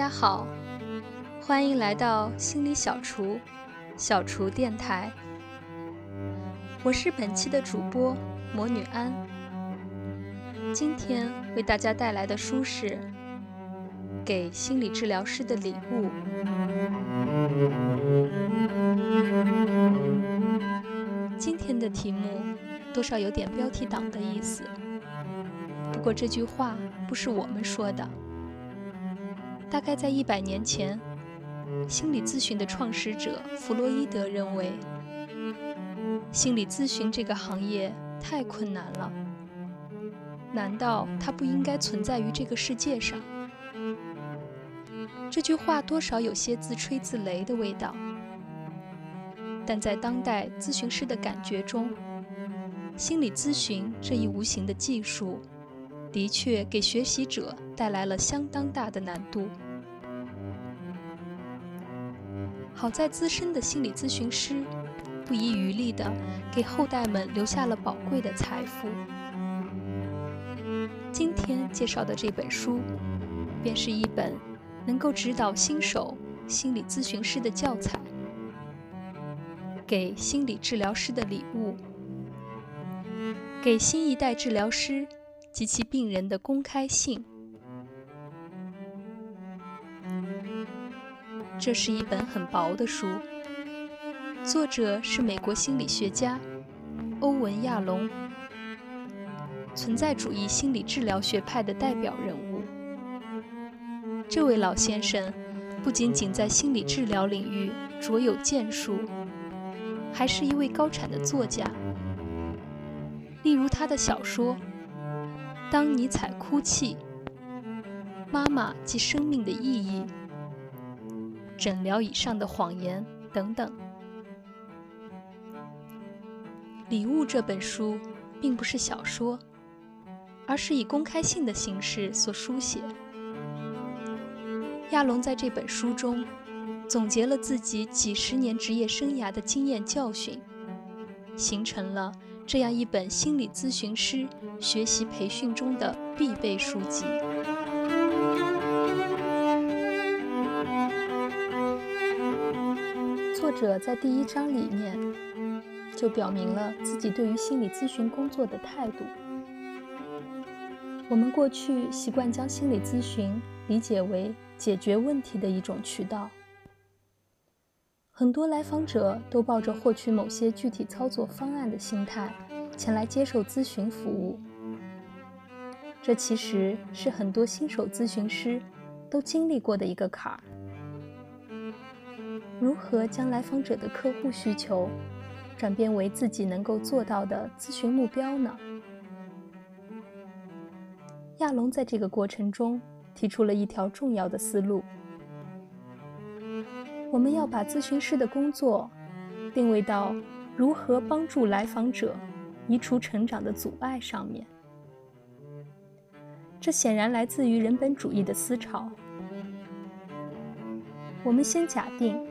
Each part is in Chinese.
大家好，欢迎来到心理小厨小厨电台。我是本期的主播魔女安。今天为大家带来的书是《给心理治疗师的礼物》。今天的题目多少有点标题党的意思，不过这句话不是我们说的。大概在一百年前，心理咨询的创始者弗洛伊德认为，心理咨询这个行业太困难了。难道它不应该存在于这个世界上？这句话多少有些自吹自擂的味道。但在当代咨询师的感觉中，心理咨询这一无形的技术。的确给学习者带来了相当大的难度。好在资深的心理咨询师不遗余力地给后代们留下了宝贵的财富。今天介绍的这本书，便是一本能够指导新手心理咨询师的教材。给心理治疗师的礼物，给新一代治疗师。及其病人的公开信。这是一本很薄的书，作者是美国心理学家欧文·亚龙，存在主义心理治疗学派的代表人物。这位老先生不仅仅在心理治疗领域卓有建树，还是一位高产的作家。例如他的小说。当尼采哭泣，妈妈及生命的意义，诊疗以上的谎言等等。礼物这本书并不是小说，而是以公开信的形式所书写。亚龙在这本书中总结了自己几十年职业生涯的经验教训，形成了。这样一本心理咨询师学习培训中的必备书籍。作者在第一章里面就表明了自己对于心理咨询工作的态度。我们过去习惯将心理咨询理解为解决问题的一种渠道。很多来访者都抱着获取某些具体操作方案的心态前来接受咨询服务，这其实是很多新手咨询师都经历过的一个坎儿。如何将来访者的客户需求转变为自己能够做到的咨询目标呢？亚龙在这个过程中提出了一条重要的思路。我们要把咨询师的工作定位到如何帮助来访者移除成长的阻碍上面。这显然来自于人本主义的思潮。我们先假定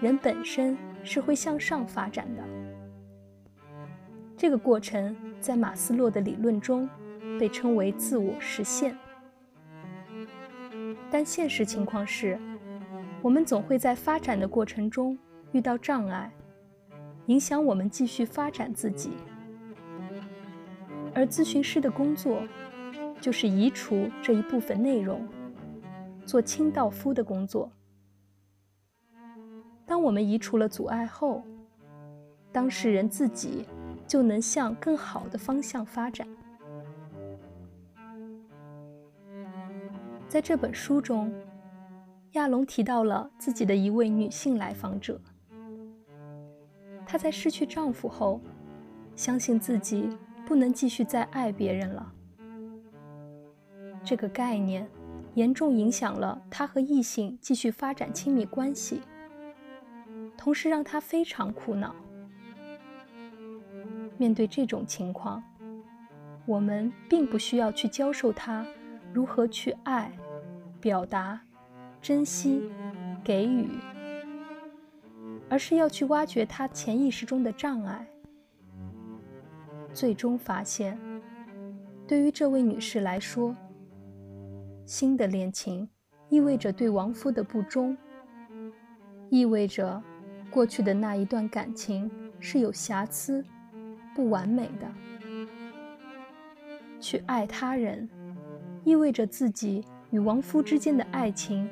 人本身是会向上发展的，这个过程在马斯洛的理论中被称为自我实现。但现实情况是。我们总会在发展的过程中遇到障碍，影响我们继续发展自己。而咨询师的工作就是移除这一部分内容，做清道夫的工作。当我们移除了阻碍后，当事人自己就能向更好的方向发展。在这本书中。亚龙提到了自己的一位女性来访者，她在失去丈夫后，相信自己不能继续再爱别人了。这个概念严重影响了她和异性继续发展亲密关系，同时让她非常苦恼。面对这种情况，我们并不需要去教授她如何去爱、表达。珍惜，给予，而是要去挖掘他潜意识中的障碍。最终发现，对于这位女士来说，新的恋情意味着对亡夫的不忠，意味着过去的那一段感情是有瑕疵、不完美的。去爱他人，意味着自己与亡夫之间的爱情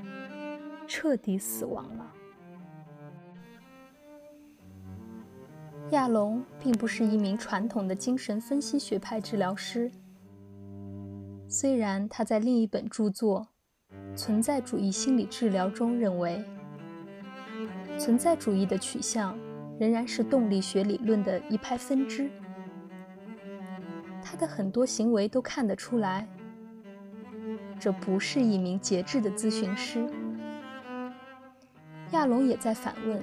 彻底死亡了。亚龙并不是一名传统的精神分析学派治疗师，虽然他在另一本著作《存在主义心理治疗》中认为，存在主义的取向仍然是动力学理论的一派分支。他的很多行为都看得出来，这不是一名节制的咨询师。亚龙也在反问：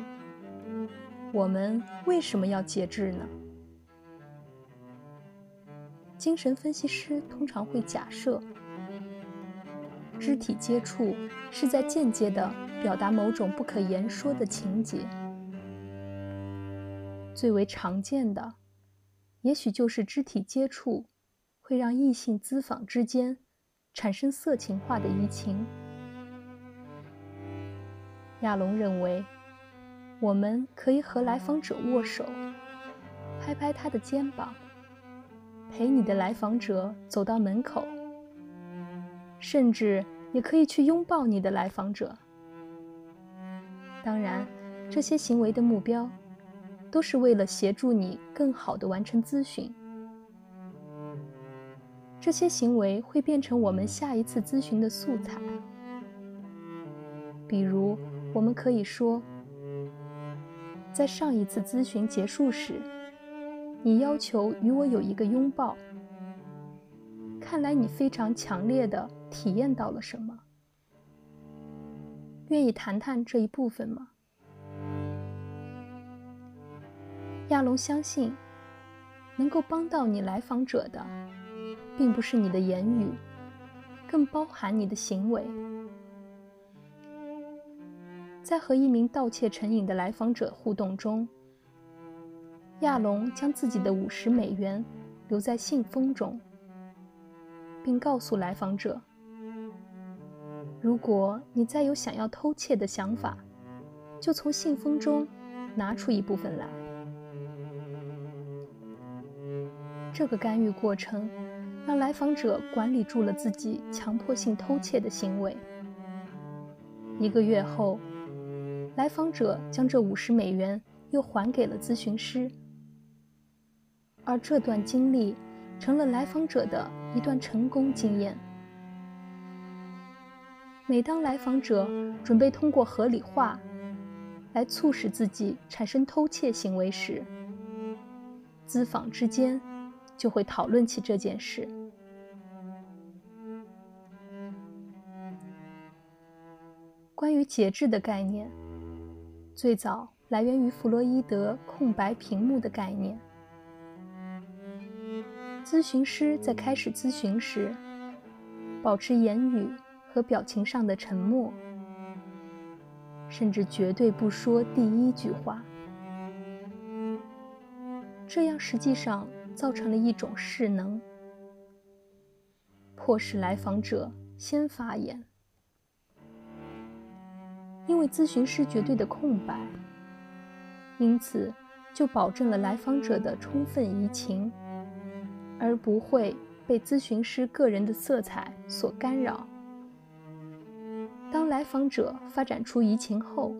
我们为什么要节制呢？精神分析师通常会假设，肢体接触是在间接地表达某种不可言说的情节。最为常见的。也许就是肢体接触会让异性咨访之间产生色情化的移情。亚龙认为，我们可以和来访者握手，拍拍他的肩膀，陪你的来访者走到门口，甚至也可以去拥抱你的来访者。当然，这些行为的目标。都是为了协助你更好地完成咨询。这些行为会变成我们下一次咨询的素材。比如，我们可以说，在上一次咨询结束时，你要求与我有一个拥抱。看来你非常强烈地体验到了什么。愿意谈谈这一部分吗？亚龙相信，能够帮到你来访者的，并不是你的言语，更包含你的行为。在和一名盗窃成瘾的来访者互动中，亚龙将自己的五十美元留在信封中，并告诉来访者：“如果你再有想要偷窃的想法，就从信封中拿出一部分来。”这个干预过程让来访者管理住了自己强迫性偷窃的行为。一个月后，来访者将这五十美元又还给了咨询师，而这段经历成了来访者的一段成功经验。每当来访者准备通过合理化来促使自己产生偷窃行为时，咨访之间。就会讨论起这件事。关于节制的概念，最早来源于弗洛伊德“空白屏幕”的概念。咨询师在开始咨询时，保持言语和表情上的沉默，甚至绝对不说第一句话。这样实际上。造成了一种势能，迫使来访者先发言。因为咨询师绝对的空白，因此就保证了来访者的充分移情，而不会被咨询师个人的色彩所干扰。当来访者发展出移情后，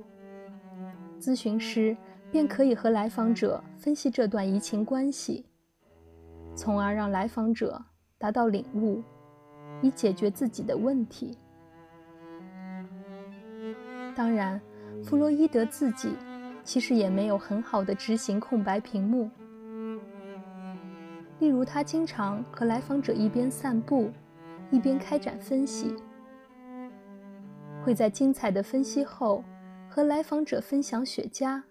咨询师便可以和来访者分析这段移情关系。从而让来访者达到领悟，以解决自己的问题。当然，弗洛伊德自己其实也没有很好的执行空白屏幕。例如，他经常和来访者一边散步，一边开展分析，会在精彩的分析后和来访者分享雪茄，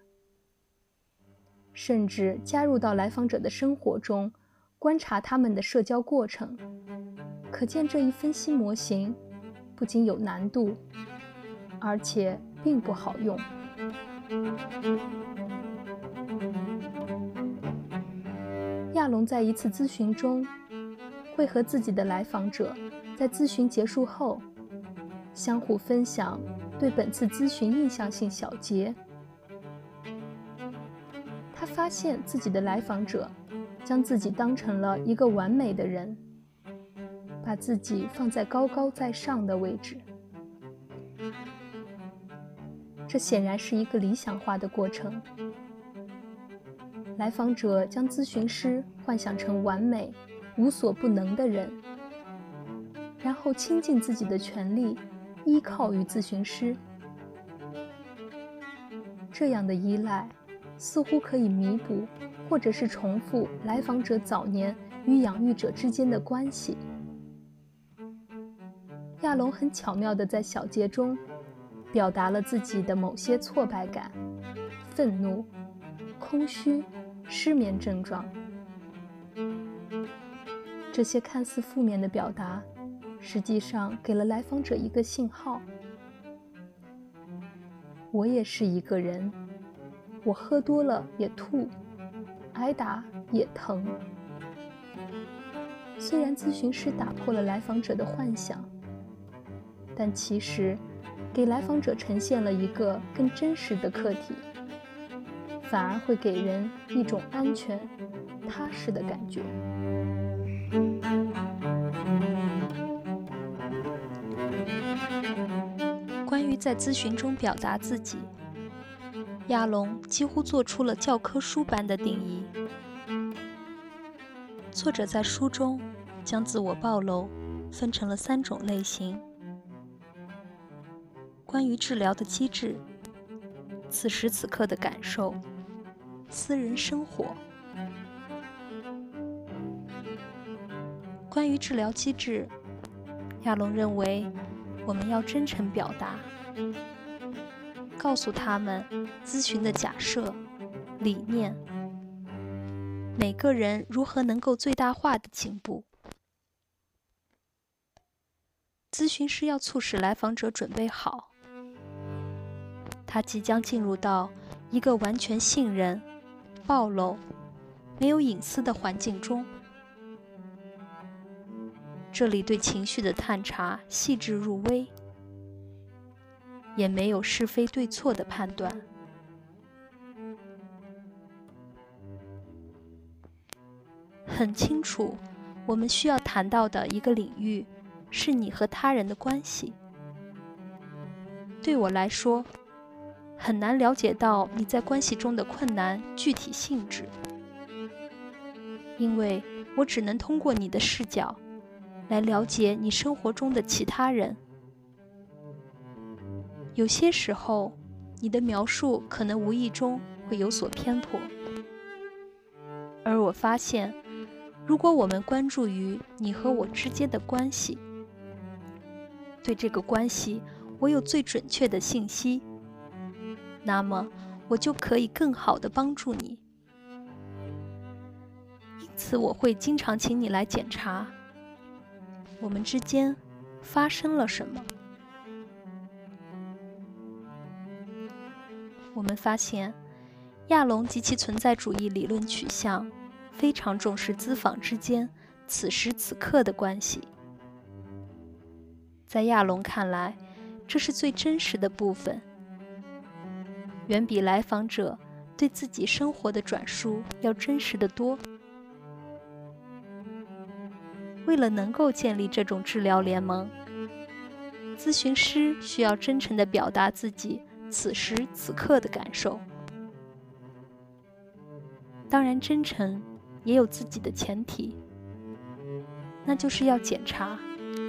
甚至加入到来访者的生活中。观察他们的社交过程，可见这一分析模型不仅有难度，而且并不好用。亚龙在一次咨询中，会和自己的来访者在咨询结束后相互分享对本次咨询印象性小结。他发现自己的来访者将自己当成了一个完美的人，把自己放在高高在上的位置。这显然是一个理想化的过程。来访者将咨询师幻想成完美、无所不能的人，然后倾尽自己的全力依靠于咨询师。这样的依赖似乎可以弥补，或者是重复来访者早年与养育者之间的关系。亚龙很巧妙地在小节中表达了自己的某些挫败感、愤怒、空虚。失眠症状，这些看似负面的表达，实际上给了来访者一个信号：我也是一个人，我喝多了也吐，挨打也疼。虽然咨询师打破了来访者的幻想，但其实给来访者呈现了一个更真实的客体。反而会给人一种安全、踏实的感觉。关于在咨询中表达自己，亚龙几乎做出了教科书般的定义。作者在书中将自我暴露分成了三种类型：关于治疗的机制，此时此刻的感受。私人生活。关于治疗机制，亚龙认为我们要真诚表达，告诉他们咨询的假设、理念，每个人如何能够最大化的进步。咨询师要促使来访者准备好，他即将进入到一个完全信任。暴露、没有隐私的环境中，这里对情绪的探查细致入微，也没有是非对错的判断。很清楚，我们需要谈到的一个领域是你和他人的关系。对我来说。很难了解到你在关系中的困难具体性质，因为我只能通过你的视角来了解你生活中的其他人。有些时候，你的描述可能无意中会有所偏颇，而我发现，如果我们关注于你和我之间的关系，对这个关系我有最准确的信息。那么，我就可以更好的帮助你。因此，我会经常请你来检查我们之间发生了什么。我们发现，亚龙及其存在主义理论取向非常重视资访之间此时此刻的关系。在亚龙看来，这是最真实的部分。远比来访者对自己生活的转述要真实的多。为了能够建立这种治疗联盟，咨询师需要真诚地表达自己此时此刻的感受。当然，真诚也有自己的前提，那就是要检查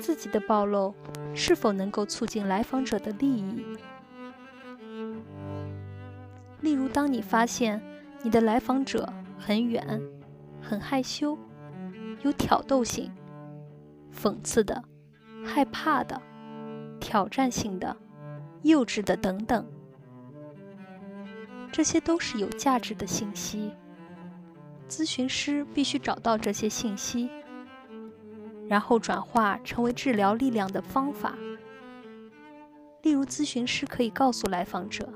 自己的暴露是否能够促进来访者的利益。例如，当你发现你的来访者很远、很害羞、有挑逗性、讽刺的、害怕的、挑战性的、幼稚的等等，这些都是有价值的信息。咨询师必须找到这些信息，然后转化成为治疗力量的方法。例如，咨询师可以告诉来访者。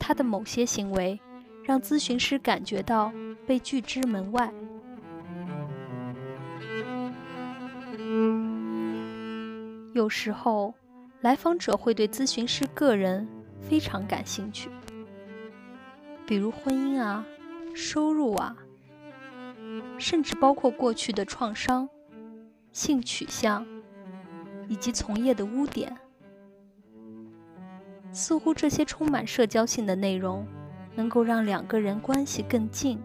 他的某些行为让咨询师感觉到被拒之门外。有时候，来访者会对咨询师个人非常感兴趣，比如婚姻啊、收入啊，甚至包括过去的创伤、性取向以及从业的污点。似乎这些充满社交性的内容能够让两个人关系更近，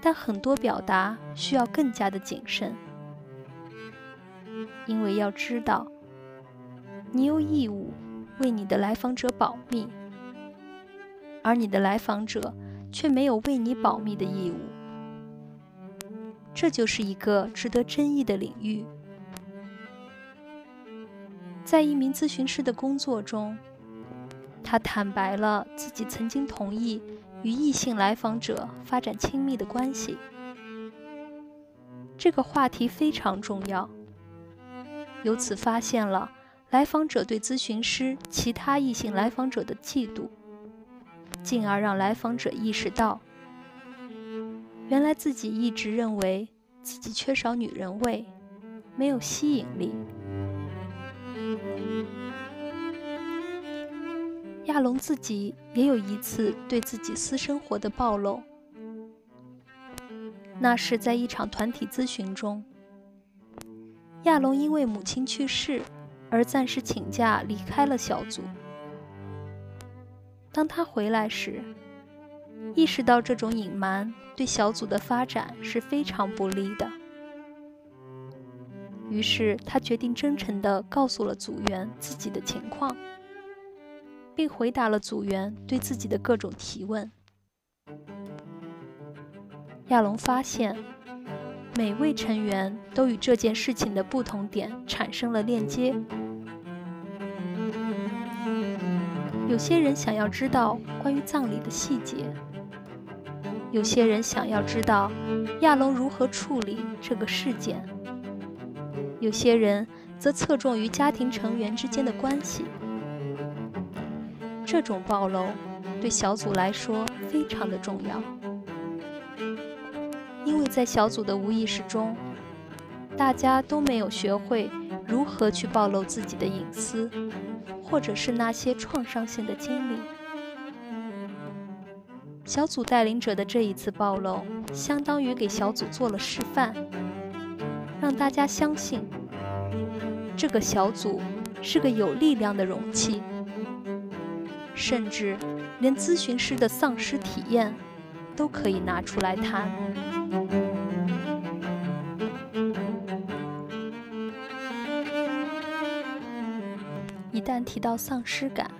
但很多表达需要更加的谨慎。因为要知道，你有义务为你的来访者保密，而你的来访者却没有为你保密的义务。这就是一个值得争议的领域。在一名咨询师的工作中，他坦白了自己曾经同意与异性来访者发展亲密的关系。这个话题非常重要。由此发现了来访者对咨询师其他异性来访者的嫉妒，进而让来访者意识到，原来自己一直认为自己缺少女人味，没有吸引力。亚龙自己也有一次对自己私生活的暴露，那是在一场团体咨询中。亚龙因为母亲去世而暂时请假离开了小组。当他回来时，意识到这种隐瞒对小组的发展是非常不利的。于是他决定真诚地告诉了组员自己的情况，并回答了组员对自己的各种提问。亚龙发现。每位成员都与这件事情的不同点产生了链接。有些人想要知道关于葬礼的细节，有些人想要知道亚龙如何处理这个事件，有些人则侧重于家庭成员之间的关系。这种暴露对小组来说非常的重要。因为在小组的无意识中，大家都没有学会如何去暴露自己的隐私，或者是那些创伤性的经历。小组带领者的这一次暴露，相当于给小组做了示范，让大家相信这个小组是个有力量的容器，甚至连咨询师的丧失体验都可以拿出来谈。一旦提到丧失感，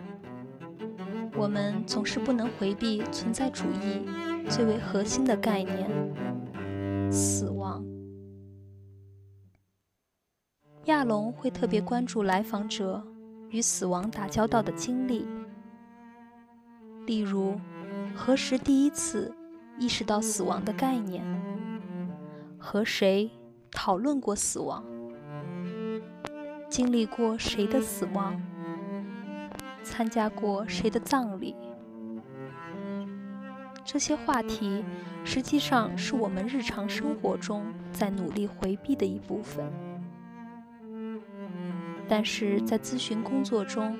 我们总是不能回避存在主义最为核心的概念——死亡。亚龙会特别关注来访者与死亡打交道的经历，例如何时第一次意识到死亡的概念，和谁讨论过死亡。经历过谁的死亡？参加过谁的葬礼？这些话题实际上是我们日常生活中在努力回避的一部分，但是在咨询工作中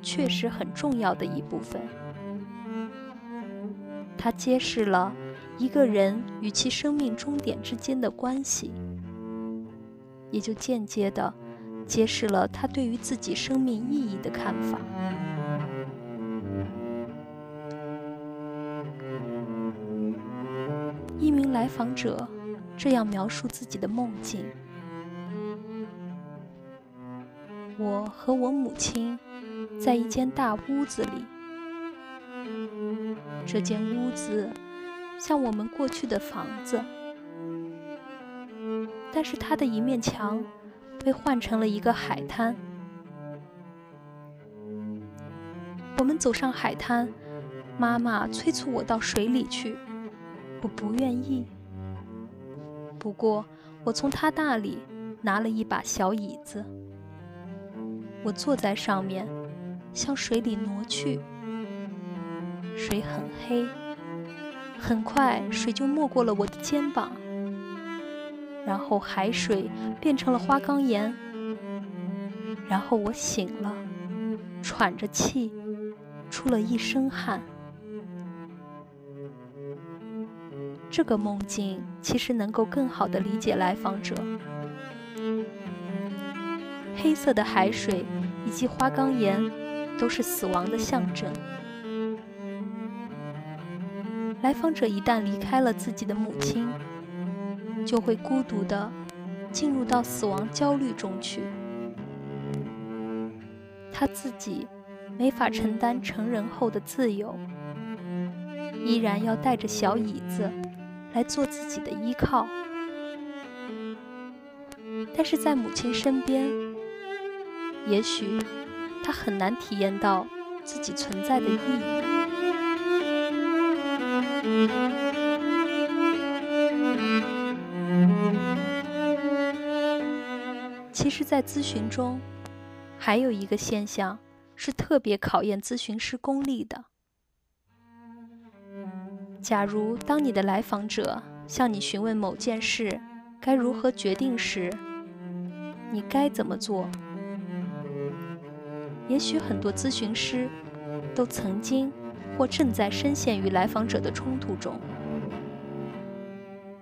确实很重要的一部分。它揭示了一个人与其生命终点之间的关系，也就间接的。揭示了他对于自己生命意义的看法。一名来访者这样描述自己的梦境：我和我母亲在一间大屋子里，这间屋子像我们过去的房子，但是它的一面墙。被换成了一个海滩。我们走上海滩，妈妈催促我到水里去，我不愿意。不过，我从她那里拿了一把小椅子，我坐在上面，向水里挪去。水很黑，很快水就没过了我的肩膀。然后海水变成了花岗岩，然后我醒了，喘着气，出了一身汗。这个梦境其实能够更好地理解来访者。黑色的海水以及花岗岩都是死亡的象征。来访者一旦离开了自己的母亲，就会孤独地进入到死亡焦虑中去。他自己没法承担成人后的自由，依然要带着小椅子来做自己的依靠。但是在母亲身边，也许他很难体验到自己存在的意义。其实，在咨询中，还有一个现象是特别考验咨询师功力的。假如当你的来访者向你询问某件事该如何决定时，你该怎么做？也许很多咨询师都曾经。或正在深陷于来访者的冲突中。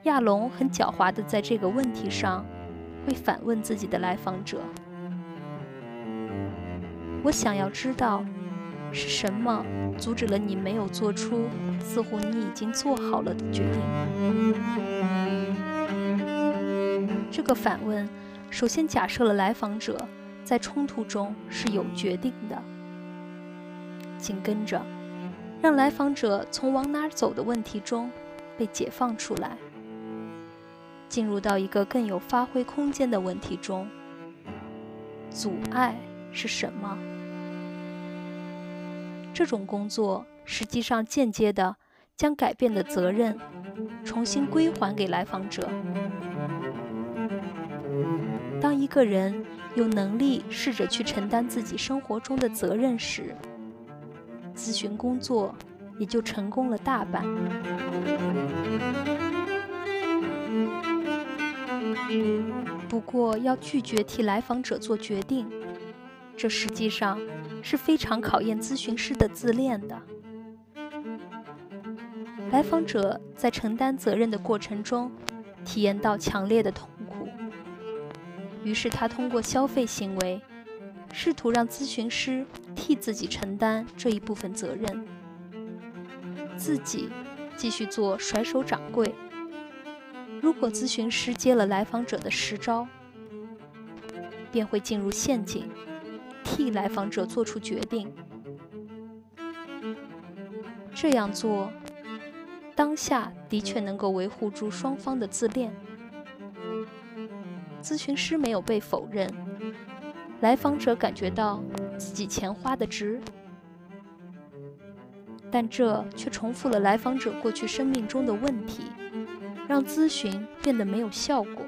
亚龙很狡猾地在这个问题上会反问自己的来访者：“我想要知道，是什么阻止了你没有做出似乎你已经做好了的决定？”这个反问首先假设了来访者在冲突中是有决定的，紧跟着。让来访者从往哪走的问题中被解放出来，进入到一个更有发挥空间的问题中。阻碍是什么？这种工作实际上间接的将改变的责任重新归还给来访者。当一个人有能力试着去承担自己生活中的责任时，咨询工作也就成功了大半。不过，要拒绝替来访者做决定，这实际上是非常考验咨询师的自恋的。来访者在承担责任的过程中，体验到强烈的痛苦，于是他通过消费行为。试图让咨询师替自己承担这一部分责任，自己继续做甩手掌柜。如果咨询师接了来访者的实招，便会进入陷阱，替来访者做出决定。这样做，当下的确能够维护住双方的自恋。咨询师没有被否认。来访者感觉到自己钱花的值，但这却重复了来访者过去生命中的问题，让咨询变得没有效果。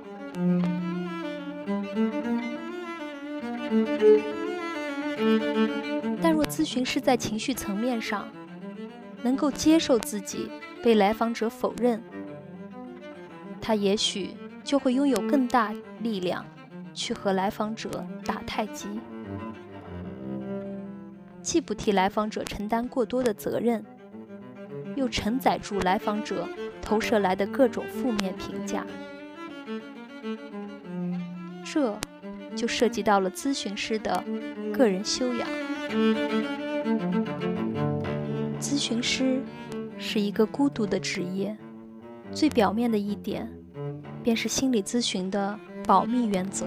但若咨询师在情绪层面上能够接受自己被来访者否认，他也许就会拥有更大力量。去和来访者打太极，既不替来访者承担过多的责任，又承载住来访者投射来的各种负面评价。这就涉及到了咨询师的个人修养。咨询师是一个孤独的职业，最表面的一点，便是心理咨询的。保密原则。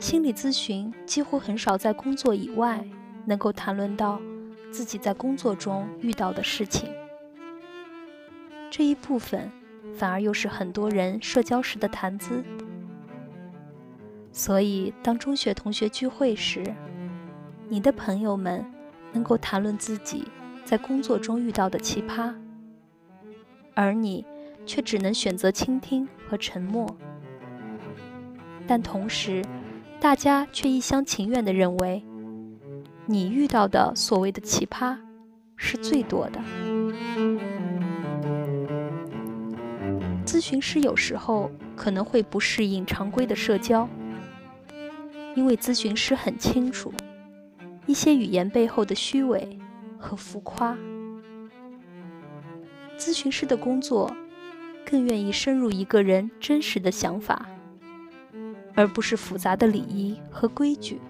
心理咨询几乎很少在工作以外能够谈论到自己在工作中遇到的事情，这一部分反而又是很多人社交时的谈资。所以，当中学同学聚会时，你的朋友们能够谈论自己在工作中遇到的奇葩，而你。却只能选择倾听和沉默，但同时，大家却一厢情愿地认为，你遇到的所谓的奇葩是最多的。咨询师有时候可能会不适应常规的社交，因为咨询师很清楚一些语言背后的虚伪和浮夸。咨询师的工作更愿意深入一个人真实的想法，而不是复杂的礼仪和规矩。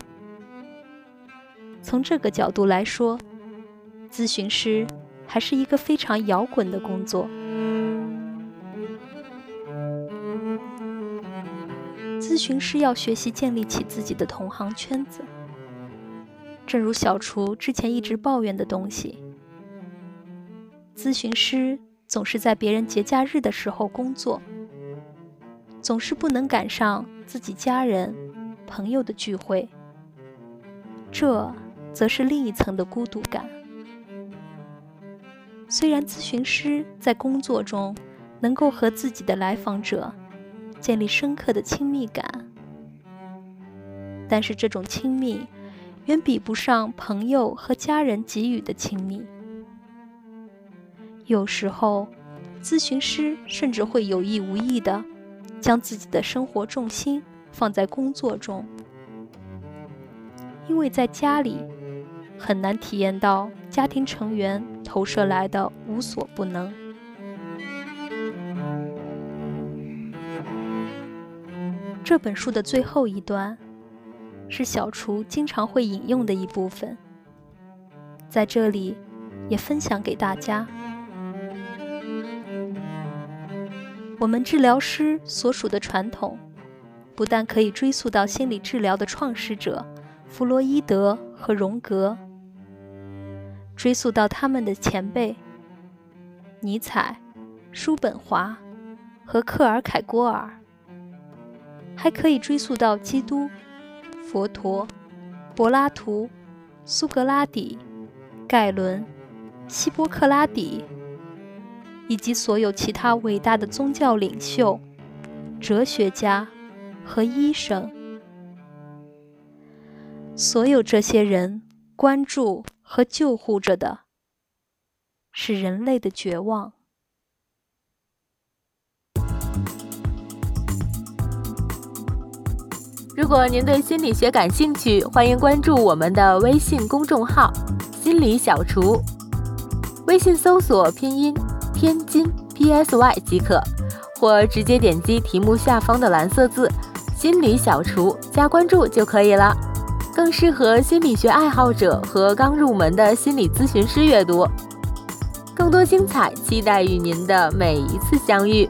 从这个角度来说，咨询师还是一个非常摇滚的工作。咨询师要学习建立起自己的同行圈子，正如小厨之前一直抱怨的东西。咨询师总是在别人节假日的时候工作，总是不能赶上自己家人、朋友的聚会，这则是另一层的孤独感。虽然咨询师在工作中能够和自己的来访者建立深刻的亲密感，但是这种亲密远比不上朋友和家人给予的亲密。有时候，咨询师甚至会有意无意地将自己的生活重心放在工作中，因为在家里很难体验到家庭成员投射来的无所不能。这本书的最后一段是小厨经常会引用的一部分，在这里也分享给大家。我们治疗师所属的传统，不但可以追溯到心理治疗的创始者弗洛伊德和荣格，追溯到他们的前辈尼采、叔本华和克尔凯郭尔，还可以追溯到基督、佛陀、柏拉图、苏格拉底、盖伦、希波克拉底。以及所有其他伟大的宗教领袖、哲学家和医生，所有这些人关注和救护着的是人类的绝望。如果您对心理学感兴趣，欢迎关注我们的微信公众号“心理小厨”，微信搜索拼音。天津 PSY 即可，或直接点击题目下方的蓝色字“心理小厨”加关注就可以了，更适合心理学爱好者和刚入门的心理咨询师阅读。更多精彩，期待与您的每一次相遇。